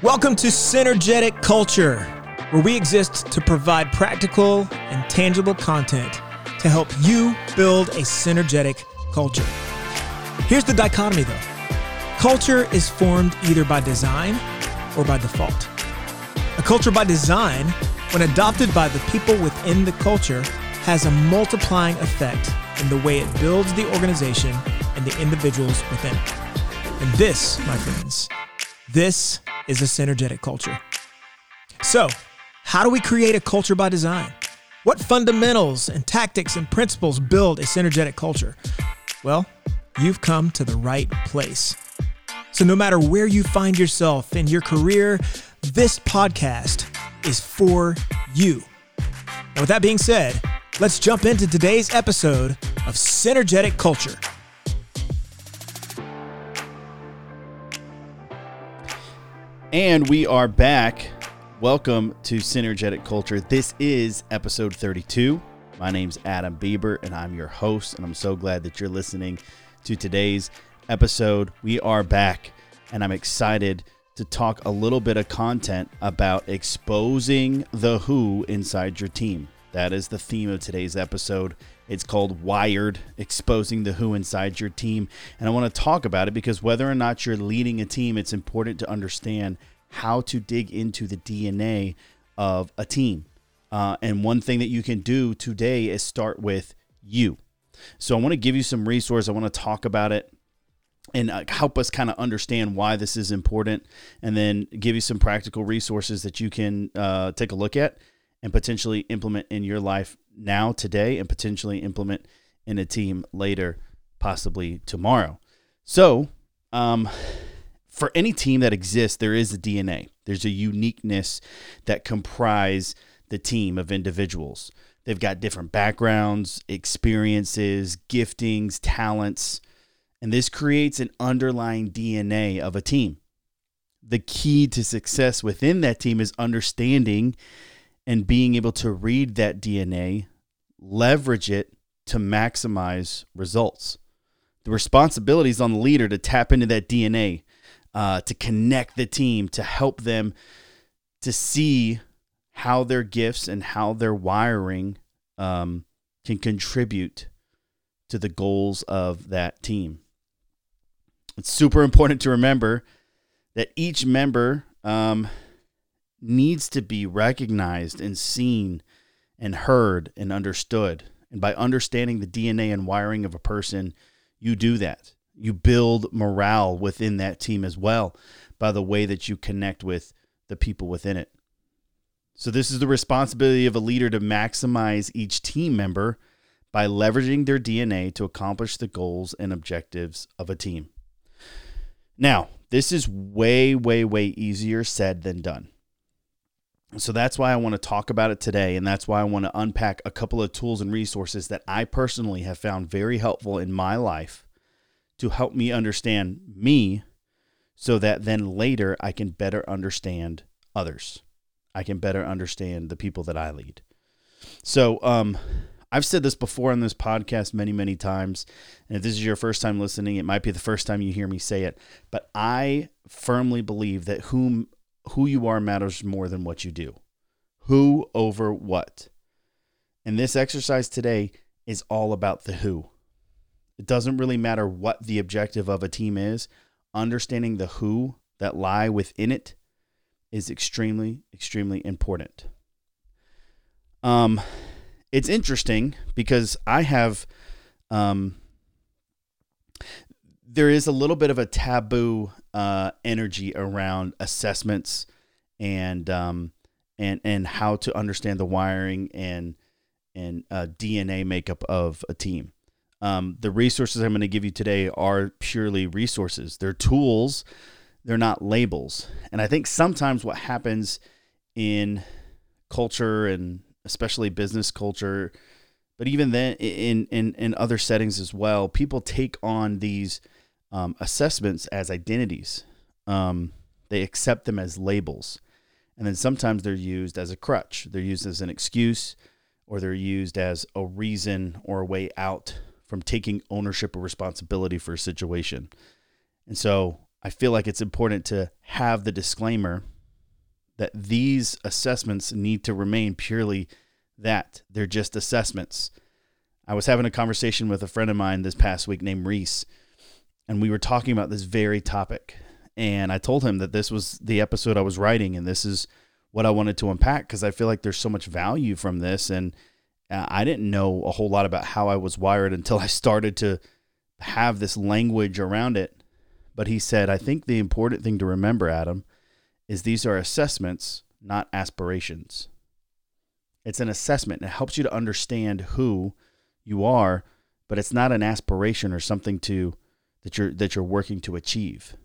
Welcome to Synergetic Culture, where we exist to provide practical and tangible content to help you build a synergetic culture. Here's the dichotomy though culture is formed either by design or by default. A culture by design, when adopted by the people within the culture, has a multiplying effect in the way it builds the organization and the individuals within it. And this, my friends, this is a synergetic culture. So, how do we create a culture by design? What fundamentals and tactics and principles build a synergetic culture? Well, you've come to the right place. So, no matter where you find yourself in your career, this podcast is for you. And with that being said, let's jump into today's episode of Synergetic Culture. And we are back. Welcome to Synergetic Culture. This is episode 32. My name's Adam Bieber, and I'm your host. And I'm so glad that you're listening to today's episode. We are back, and I'm excited to talk a little bit of content about exposing the who inside your team. That is the theme of today's episode. It's called Wired, exposing the who inside your team. And I want to talk about it because whether or not you're leading a team, it's important to understand how to dig into the DNA of a team. Uh, and one thing that you can do today is start with you. So I want to give you some resources. I want to talk about it and uh, help us kind of understand why this is important and then give you some practical resources that you can uh, take a look at and potentially implement in your life now, today, and potentially implement in a team later, possibly tomorrow. So, um, for any team that exists, there is a DNA. There's a uniqueness that comprise the team of individuals. They've got different backgrounds, experiences, giftings, talents, and this creates an underlying DNA of a team. The key to success within that team is understanding and being able to read that DNA, leverage it to maximize results. The responsibility is on the leader to tap into that DNA, uh, to connect the team, to help them to see how their gifts and how their wiring um, can contribute to the goals of that team. It's super important to remember that each member um, needs to be recognized and seen and heard and understood. And by understanding the DNA and wiring of a person, you do that. You build morale within that team as well by the way that you connect with the people within it. So, this is the responsibility of a leader to maximize each team member by leveraging their DNA to accomplish the goals and objectives of a team. Now, this is way, way, way easier said than done. So that's why I want to talk about it today. And that's why I want to unpack a couple of tools and resources that I personally have found very helpful in my life to help me understand me so that then later I can better understand others. I can better understand the people that I lead. So, um, I've said this before on this podcast many, many times. And if this is your first time listening, it might be the first time you hear me say it. But I firmly believe that whom who you are matters more than what you do. Who over what. And this exercise today is all about the who. It doesn't really matter what the objective of a team is, understanding the who that lie within it is extremely, extremely important. Um, it's interesting because I have, um, there is a little bit of a taboo uh, energy around assessments and um, and and how to understand the wiring and and uh, DNA makeup of a team. Um, the resources I'm going to give you today are purely resources. They're tools. They're not labels. And I think sometimes what happens in culture and especially business culture, but even then in in in other settings as well, people take on these um, assessments as identities. Um, they accept them as labels. And then sometimes they're used as a crutch. They're used as an excuse or they're used as a reason or a way out from taking ownership or responsibility for a situation. And so I feel like it's important to have the disclaimer that these assessments need to remain purely that they're just assessments. I was having a conversation with a friend of mine this past week named Reese, and we were talking about this very topic. And I told him that this was the episode I was writing, and this is what I wanted to unpack because I feel like there's so much value from this. And uh, I didn't know a whole lot about how I was wired until I started to have this language around it. But he said, I think the important thing to remember, Adam, is these are assessments, not aspirations. It's an assessment. and It helps you to understand who you are, but it's not an aspiration or something to that you're that you're working to achieve.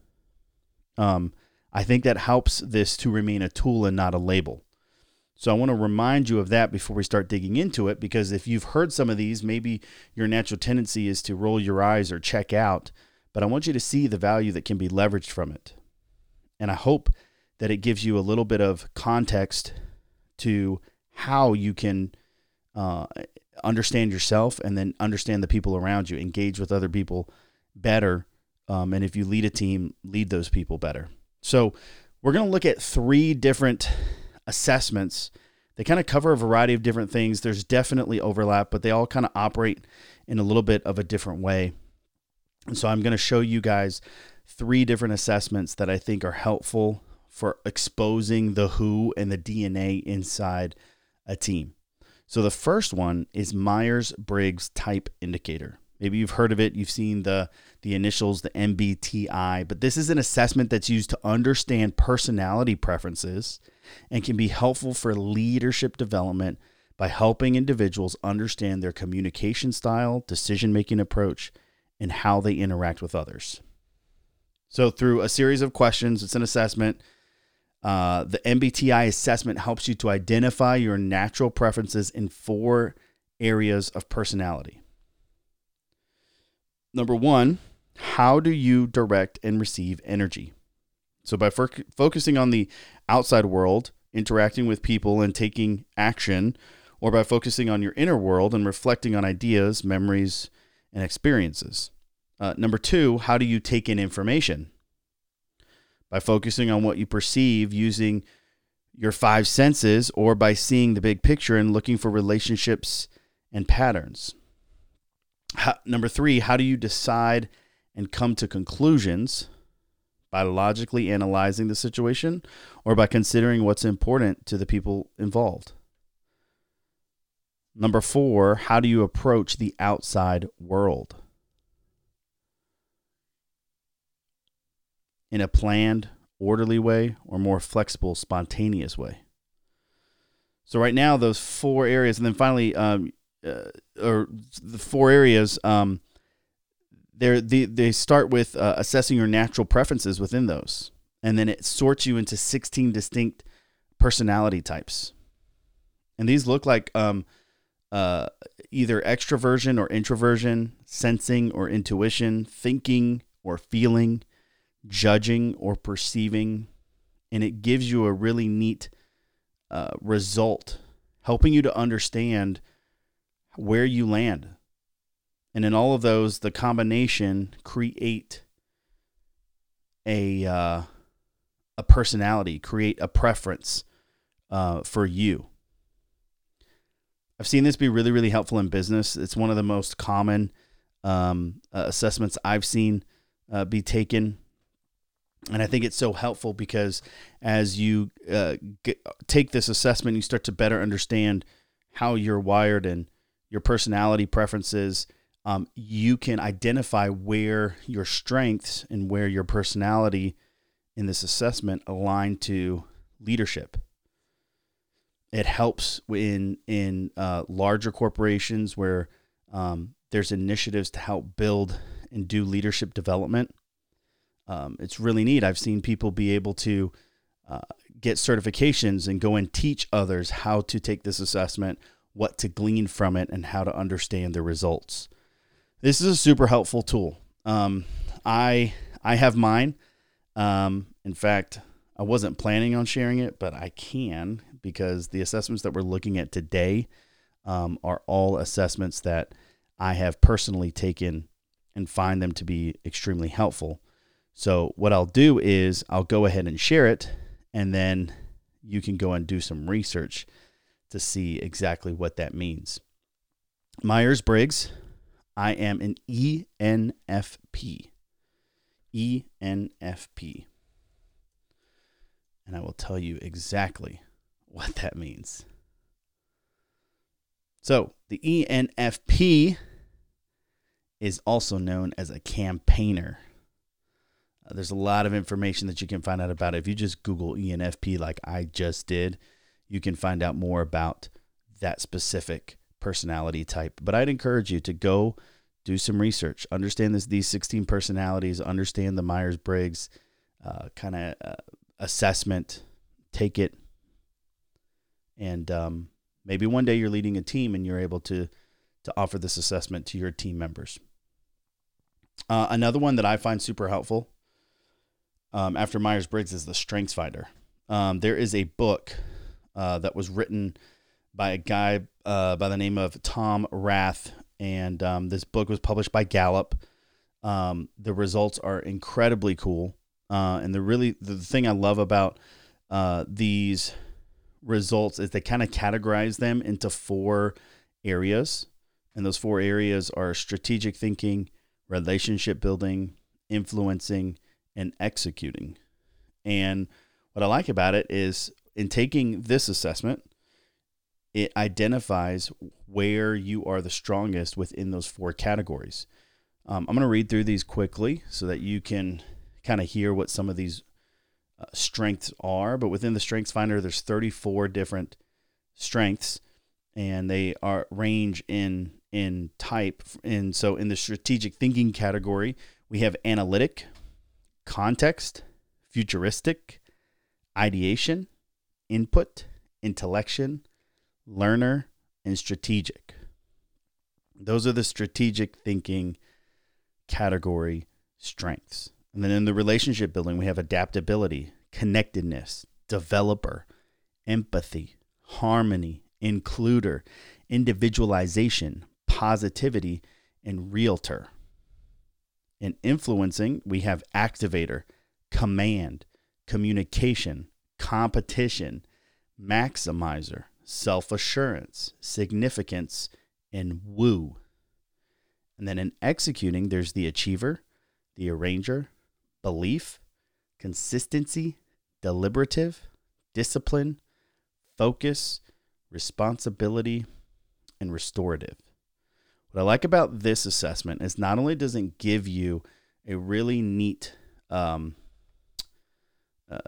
Um, I think that helps this to remain a tool and not a label. So I want to remind you of that before we start digging into it, because if you've heard some of these, maybe your natural tendency is to roll your eyes or check out. But I want you to see the value that can be leveraged from it. And I hope that it gives you a little bit of context to how you can uh, understand yourself and then understand the people around you, engage with other people better. Um, and if you lead a team, lead those people better. So, we're going to look at three different assessments. They kind of cover a variety of different things. There's definitely overlap, but they all kind of operate in a little bit of a different way. And so, I'm going to show you guys three different assessments that I think are helpful for exposing the who and the DNA inside a team. So the first one is Myers Briggs Type Indicator. Maybe you've heard of it, you've seen the the initials, the MBTI, but this is an assessment that's used to understand personality preferences and can be helpful for leadership development by helping individuals understand their communication style, decision-making approach, and how they interact with others. So through a series of questions, it's an assessment uh, the MBTI assessment helps you to identify your natural preferences in four areas of personality. Number one, how do you direct and receive energy? So, by fo- focusing on the outside world, interacting with people, and taking action, or by focusing on your inner world and reflecting on ideas, memories, and experiences. Uh, number two, how do you take in information? by focusing on what you perceive using your five senses or by seeing the big picture and looking for relationships and patterns. How, number three, how do you decide and come to conclusions? By logically analyzing the situation or by considering what's important to the people involved. Number four, how do you approach the outside world? in a planned, orderly way or more flexible, spontaneous way. So right now, those four areas, and then finally, um, uh, or the four areas, um, they they start with uh, assessing your natural preferences within those, and then it sorts you into sixteen distinct personality types, and these look like um, uh, either extroversion or introversion, sensing or intuition, thinking or feeling, judging or perceiving, and it gives you a really neat uh, result, helping you to understand where you land. And in all of those, the combination create a uh, a personality, create a preference uh, for you. I've seen this be really, really helpful in business. It's one of the most common um, uh, assessments I've seen uh, be taken and I think it's so helpful because as you uh, get, take this assessment, you start to better understand how you're wired and your personality preferences. Um, you can identify where your strengths and where your personality in this assessment align to leadership. It helps in in uh, larger corporations where um, there's initiatives to help build and do leadership development um, it's really neat. I've seen people be able to uh, get certifications and go and teach others how to take this assessment, what to glean from it, and how to understand the results. This is a super helpful tool. Um, I I have mine. Um, in fact, I wasn't planning on sharing it, but I can because the assessments that we're looking at today um, are all assessments that I have personally taken and find them to be extremely helpful. So, what I'll do is I'll go ahead and share it, and then you can go and do some research to see exactly what that means. Myers Briggs, I am an ENFP. ENFP. And I will tell you exactly what that means. So, the ENFP is also known as a campaigner. Uh, there's a lot of information that you can find out about it. If you just Google ENFP, like I just did, you can find out more about that specific personality type. But I'd encourage you to go do some research, understand this, these 16 personalities, understand the Myers Briggs uh, kind of uh, assessment, take it, and um, maybe one day you're leading a team and you're able to to offer this assessment to your team members. Uh, another one that I find super helpful um, after Myers Briggs is the Strengths Finder. Um, there is a book uh, that was written by a guy uh, by the name of Tom Rath, and um, this book was published by Gallup. Um, the results are incredibly cool, uh, and the really the thing I love about uh, these results is they kind of categorize them into four areas, and those four areas are strategic thinking, relationship building, influencing, and executing. And what I like about it is in taking this assessment, it identifies where you are the strongest within those four categories. Um, I'm going to read through these quickly so that you can kind of hear what some of these uh, strengths are. But within the Strengths Finder, there's 34 different strengths, and they are range in in type. And so, in the strategic thinking category, we have analytic, context, futuristic, ideation, input, intellection, learner, and strategic. Those are the strategic thinking category strengths. And then in the relationship building, we have adaptability, connectedness, developer, empathy, harmony, includer, individualization, positivity, and relator. In influencing, we have activator, command, communication, competition, maximizer, self assurance, significance, and woo. And then in executing, there's the achiever, the arranger, belief, consistency, deliberative, discipline, focus, responsibility, and restorative. What I like about this assessment is not only does it give you a really neat um, uh,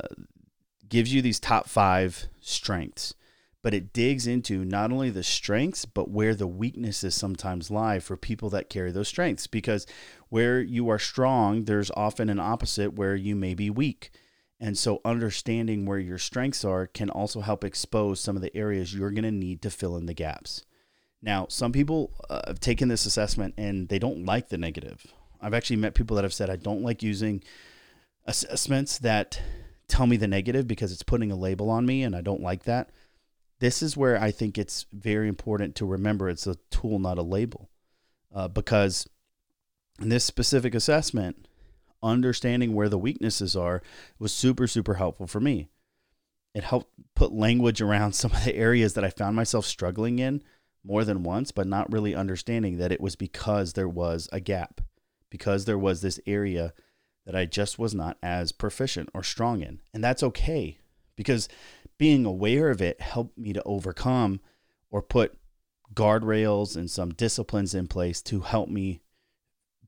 gives you these top five strengths, but it digs into not only the strengths, but where the weaknesses sometimes lie for people that carry those strengths. Because where you are strong, there's often an opposite where you may be weak. And so, understanding where your strengths are can also help expose some of the areas you're going to need to fill in the gaps. Now, some people uh, have taken this assessment and they don't like the negative. I've actually met people that have said, I don't like using assessments that tell me the negative because it's putting a label on me and I don't like that. This is where I think it's very important to remember it's a tool, not a label. Uh, because in this specific assessment, understanding where the weaknesses are was super, super helpful for me. It helped put language around some of the areas that I found myself struggling in more than once, but not really understanding that it was because there was a gap, because there was this area that I just was not as proficient or strong in. And that's okay because being aware of it helped me to overcome or put guardrails and some disciplines in place to help me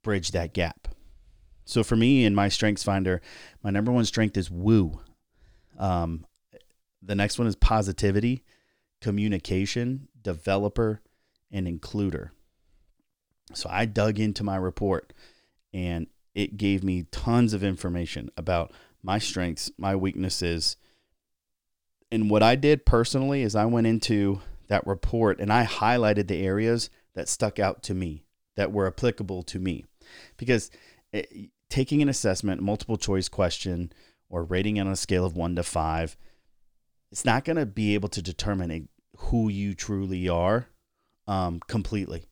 bridge that gap. So for me in my strengths finder, my number one strength is woo. Um, the next one is positivity, communication, developer, and includer. So I dug into my report and it gave me tons of information about my strengths, my weaknesses. And what I did personally is I went into that report and I highlighted the areas that stuck out to me, that were applicable to me. Because it, eh, taking an assessment, multiple choice question, or rating it on a scale of one to five, it's not going to be able to determine who you truly are um, completely.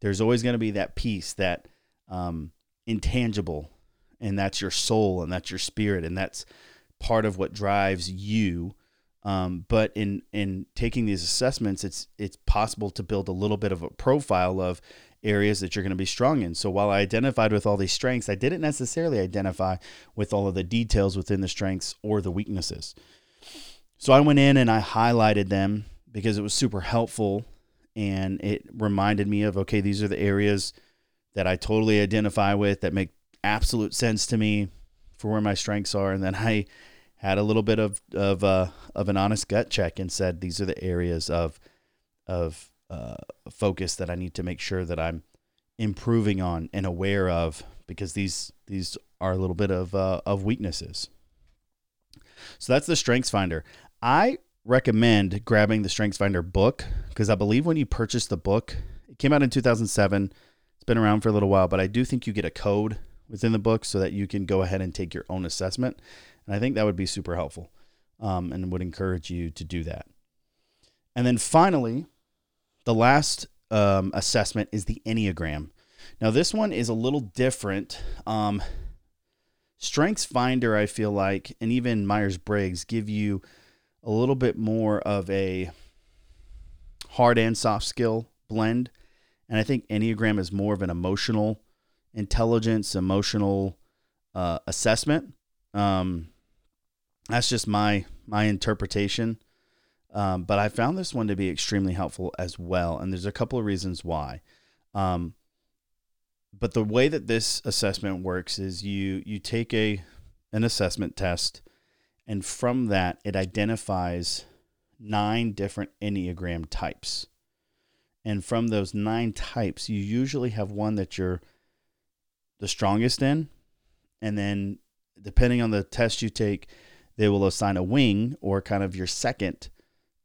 There's always going to be that piece that um, intangible and that's your soul and that's your spirit and that's part of what drives you. Um, but in in taking these assessments it's it's possible to build a little bit of a profile of areas that you're going to be strong in. So while i identified with all these strengths i didn't necessarily identify with all of the details within the strengths or the weaknesses. So i went in and i highlighted them because it was super helpful and it reminded me of okay these are the areas that i totally identify with that make absolute sense to me for where my strengths are. And then I had a little bit of of uh, of an honest gut check and said these are the areas of of uh, focus that I need to make sure that I'm improving on and aware of because these these are a little bit of uh, of weaknesses. So that's the Strengths Finder. I recommend grabbing the Strengths Finder book because I believe when you purchase the book, it came out in 2007. Been around for a little while, but I do think you get a code within the book so that you can go ahead and take your own assessment. And I think that would be super helpful um, and would encourage you to do that. And then finally, the last um, assessment is the Enneagram. Now, this one is a little different. Um, Strengths Finder, I feel like, and even Myers Briggs give you a little bit more of a hard and soft skill blend. And I think Enneagram is more of an emotional intelligence, emotional uh, assessment. Um, that's just my my interpretation. Um, but I found this one to be extremely helpful as well, and there's a couple of reasons why. Um, but the way that this assessment works is you you take a an assessment test, and from that it identifies nine different enneagram types. And from those nine types, you usually have one that you're the strongest in, and then depending on the test you take, they will assign a wing or kind of your second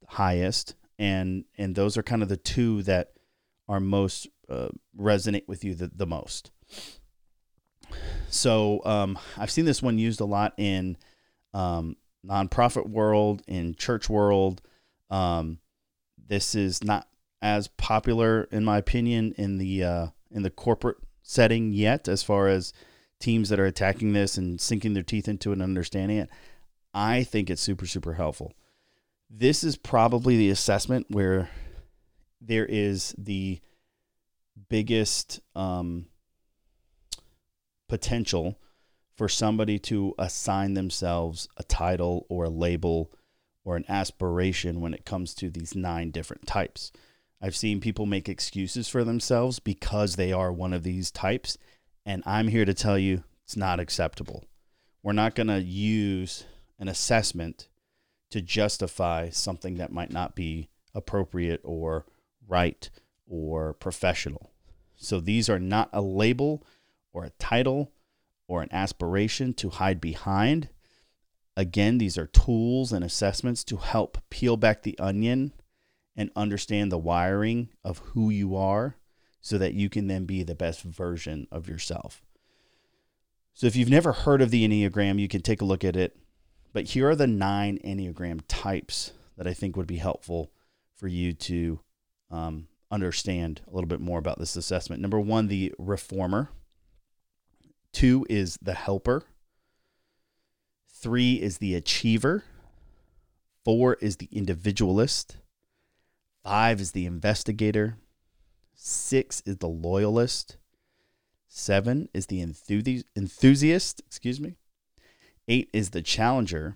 highest, and and those are kind of the two that are most uh, resonate with you the, the most. So um, I've seen this one used a lot in um, nonprofit world, in church world. Um, this is not as popular, in my opinion, in the uh, in the corporate setting yet as far as teams that are attacking this and sinking their teeth into it and understanding it. I think it's super, super helpful. This is probably the assessment where there is the biggest um, potential for somebody to assign themselves a title or a label or an aspiration when it comes to these nine different types. I've seen people make excuses for themselves because they are one of these types. And I'm here to tell you it's not acceptable. We're not going to use an assessment to justify something that might not be appropriate or right or professional. So these are not a label or a title or an aspiration to hide behind. Again, these are tools and assessments to help peel back the onion and understand the wiring of who you are so that you can then be the best version of yourself. So, if you've never heard of the Enneagram, you can take a look at it. But here are the nine Enneagram types that I think would be helpful for you to um, understand a little bit more about this assessment. Number one, the reformer. Two is the helper. Three is the achiever. Four is the individualist. Five is the investigator. Six is the loyalist. Seven is the enthusi- enthusiast. Excuse me. Eight is the challenger.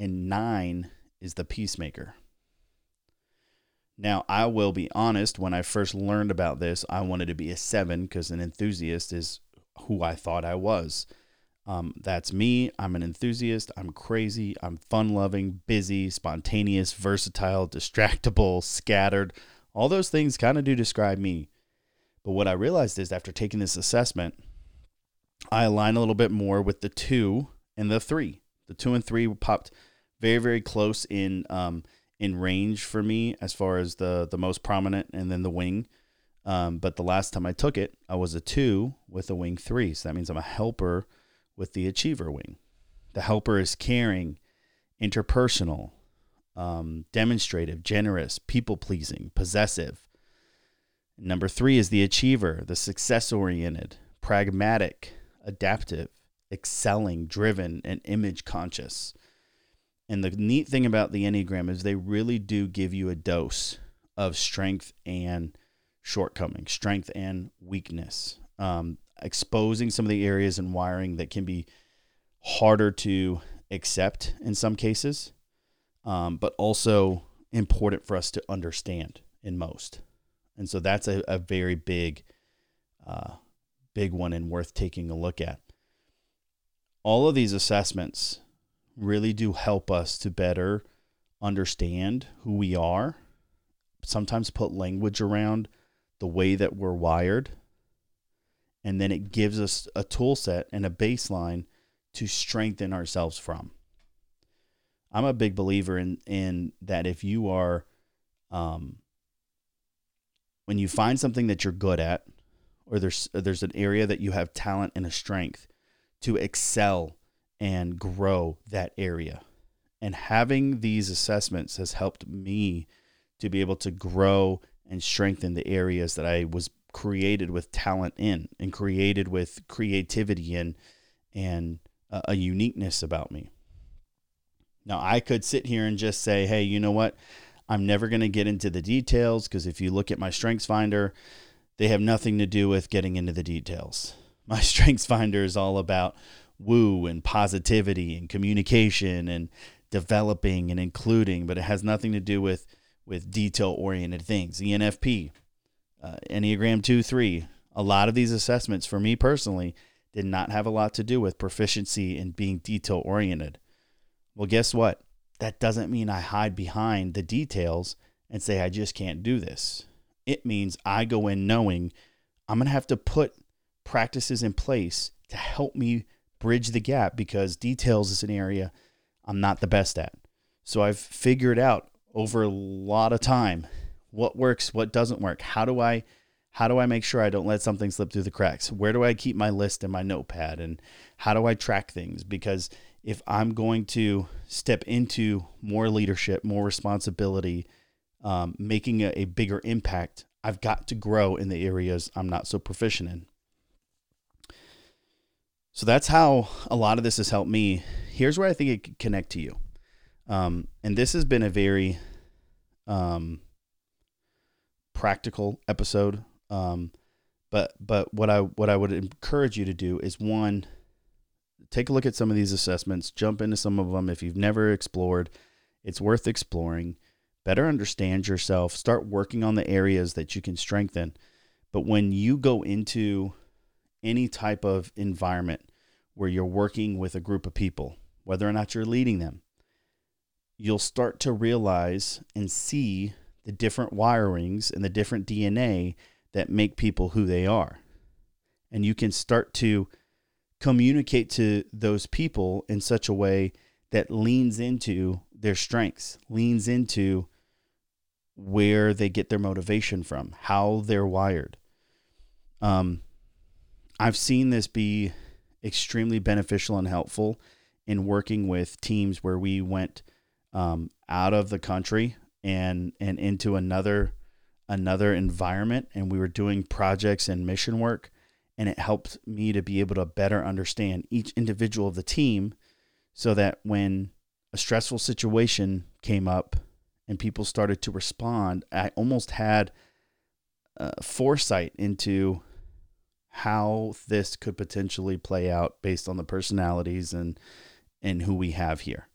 And nine is the peacemaker. Now, I will be honest, when I first learned about this, I wanted to be a seven because an enthusiast is who I thought I was. Um, that's me. I'm an enthusiast. I'm crazy. I'm fun loving, busy, spontaneous, versatile, distractible, scattered. All those things kind of do describe me. But what I realized is after taking this assessment, I align a little bit more with the two and the three. The two and three popped very, very close in um, in range for me as far as the the most prominent, and then the wing. Um, but the last time I took it, I was a two with a wing three. So that means I'm a helper with the achiever wing. The helper is caring, interpersonal, um, demonstrative, generous, people pleasing, possessive. Number three is the achiever, the success oriented, pragmatic, adaptive, excelling, driven, and image conscious. And the neat thing about the Enneagram is they really do give you a dose of strength and shortcoming, strength and weakness, um, exposing some of the areas and wiring that can be harder to accept in some cases, um, but also important for us to understand in most. And so that's a, a very big, uh, big one and worth taking a look at. All of these assessments really do help us to better understand who we are, sometimes put language around the way that we're wired, and then it gives us a tool set and a baseline to strengthen ourselves from. I'm a big believer in in that if you are um, when you find something that you're good at or there's there's an area that you have talent and a strength to excel and grow that area. And having these assessments has helped me to be able to grow and strengthen the areas that I was created with talent in and created with creativity in and a, a uniqueness about me. Now, I could sit here and just say, hey, you know what? I'm never going to get into the details because if you look at my Strengths Finder, they have nothing to do with getting into the details. My Strengths Finder is all about woo and positivity and communication and developing and including, but it has nothing to do with with detail oriented things. ENFP, uh, Enneagram 2 3, a lot of these assessments for me personally did not have a lot to do with proficiency and being detail oriented. Well, guess what? That doesn't mean I hide behind the details and say I just can't do this. It means I go in knowing I'm going to have to put practices in place to help me bridge the gap because details is an area I'm not the best at. So I've figured out over a lot of time what works, what doesn't work. How do I how do I make sure I don't let something slip through the cracks? Where do I keep my list and my notepad and how do I track things? Because if I'm going to step into more leadership, more responsibility, um, making a, a bigger impact, I've got to grow in the areas I'm not so proficient in. So that's how a lot of this has helped me. Here's where I think it could connect to you. Um, and this has been a very um, practical episode. Um, but but what I what I would encourage you to do is one, take a look at some of these assessments, jump into some of them if you've never explored. It's worth exploring. Better understand yourself. Start working on the areas that you can strengthen. But when you go into any type of environment where you're working with a group of people, whether or not you're leading them, you'll start to realize and see the different wirings and the different DNA that make people who they are. And you can start to communicate to those people in such a way that leans into their strengths, leans into where they get their motivation from, how they're wired. Um, I've seen this be extremely beneficial and helpful in working with teams where we went um, out of the country and and into another another environment. And we were doing projects and mission work and it helped me to be able to better understand each individual of the team so that when a stressful situation came up and people started to respond i almost had uh, foresight into how this could potentially play out based on the personalities and and who we have here.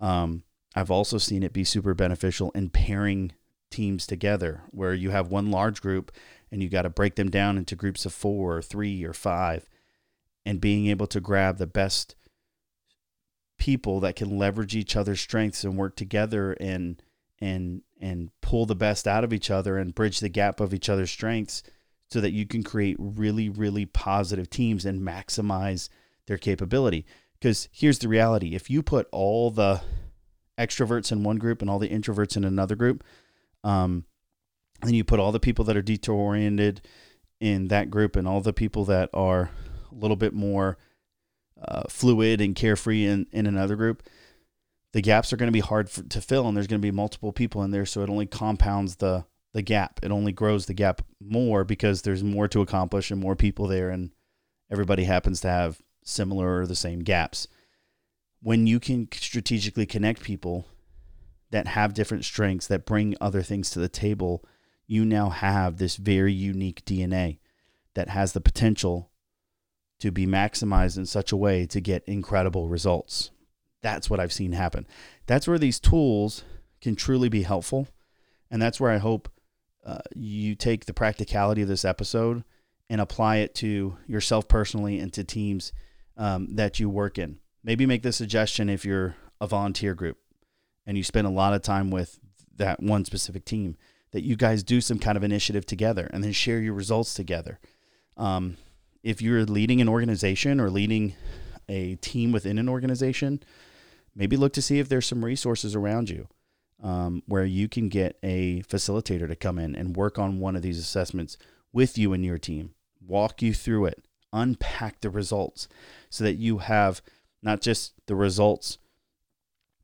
Um, I've also seen it be super beneficial in pairing teams together where you have one large group and you got to break them down into groups of four or three or five and being able to grab the best people that can leverage each other's strengths and work together and and and pull the best out of each other and bridge the gap of each other's strengths so that you can create really really positive teams and maximize their capability. Because here's the reality. If you put all the extroverts in one group and all the introverts in another group. Um, then you put all the people that are detail oriented in that group and all the people that are a little bit more uh, fluid and carefree in, in another group. The gaps are going to be hard for, to fill, and there's going to be multiple people in there, so it only compounds the the gap. It only grows the gap more because there's more to accomplish and more people there, and everybody happens to have similar or the same gaps. When you can strategically connect people that have different strengths that bring other things to the table, you now have this very unique DNA that has the potential to be maximized in such a way to get incredible results. That's what I've seen happen. That's where these tools can truly be helpful. And that's where I hope uh, you take the practicality of this episode and apply it to yourself personally and to teams um, that you work in. Maybe make the suggestion if you're a volunteer group and you spend a lot of time with that one specific team that you guys do some kind of initiative together and then share your results together. Um, if you're leading an organization or leading a team within an organization, maybe look to see if there's some resources around you um, where you can get a facilitator to come in and work on one of these assessments with you and your team, walk you through it, unpack the results so that you have not just the results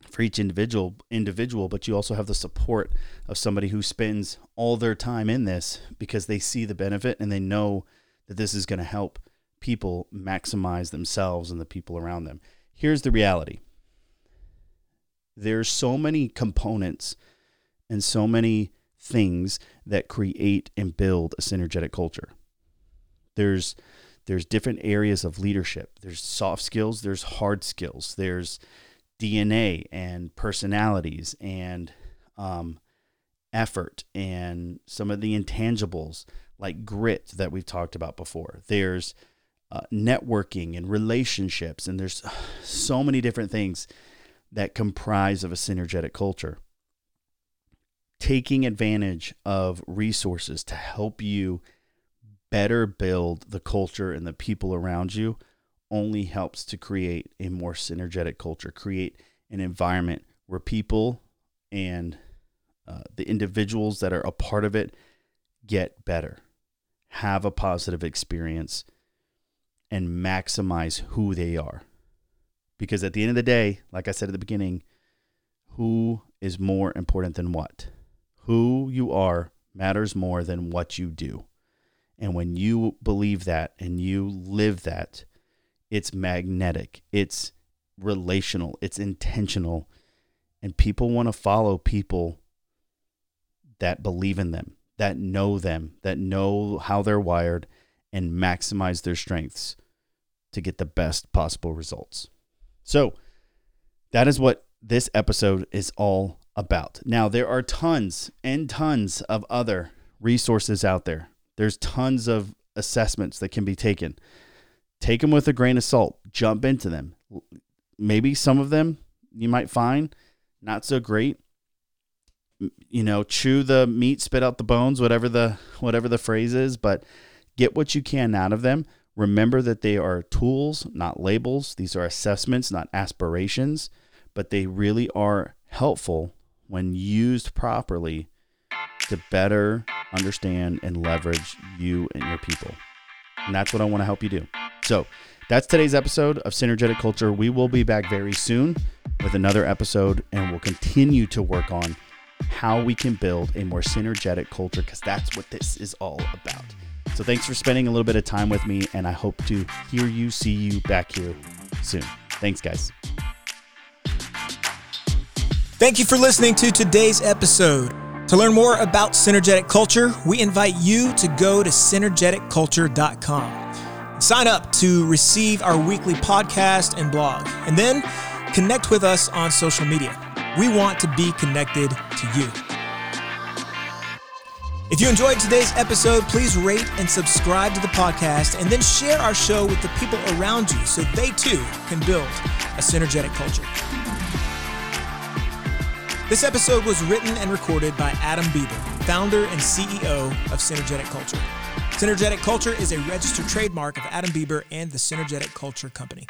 for each individual individual but you also have the support of somebody who spends all their time in this because they see the benefit and they know that this is going to help people maximize themselves and the people around them. Here's the reality. There's so many components and so many things that create and build a synergetic culture. There's there's different areas of leadership there's soft skills there's hard skills there's DNA and personalities and um, effort and some of the intangibles like grit that we've talked about before. There's uh, networking and relationships, and there's so many different things that comprise of a synergetic culture. Taking advantage of resources to help you better build the culture and the people around you only helps to create a more synergetic culture, create an environment where people and uh, the individuals that are a part of it get better, have a positive experience, and maximize who they are. Because at the end of the day, like I said at the beginning, who is more important than what? Who you are matters more than what you do. And when you believe that and you live that, it's magnetic, it's relational, it's intentional, and people want to follow people that believe in them, that know them, that know how they're wired, and maximize their strengths to get the best possible results. So, that is what this episode is all about. Now, there are tons and tons of other resources out there. There's tons of assessments that can be taken take them with a grain of salt. Jump into them. Maybe some of them you might find not so great. You know, chew the meat, spit out the bones, whatever the whatever the phrase is, but get what you can out of them. Remember that they are tools, not labels. These are assessments, not aspirations, but they really are helpful when used properly to better understand and leverage you and your people. And that's what I want to help you do. So that's today's episode of Synergetic Culture. We will be back very soon with another episode, and we'll continue to work on how we can build a more synergetic culture because that's what this is all about. So thanks for spending a little bit of time with me, and I hope to hear you, see you back here soon. Thanks, guys. Thank you for listening to today's episode. To learn more about Synergetic Culture, we invite you to go to synergeticculture.com. Sign up to receive our weekly podcast and blog, and then connect with us on social media. We want to be connected to you. If you enjoyed today's episode, please rate and subscribe to the podcast and then share our show with the people around you so they too can build a synergetic culture. This episode was written and recorded by Adam Bieber, founder and CEO of Synergetic Culture. Synergetic Culture is a registered trademark of Adam Bieber and the Synergetic Culture Company.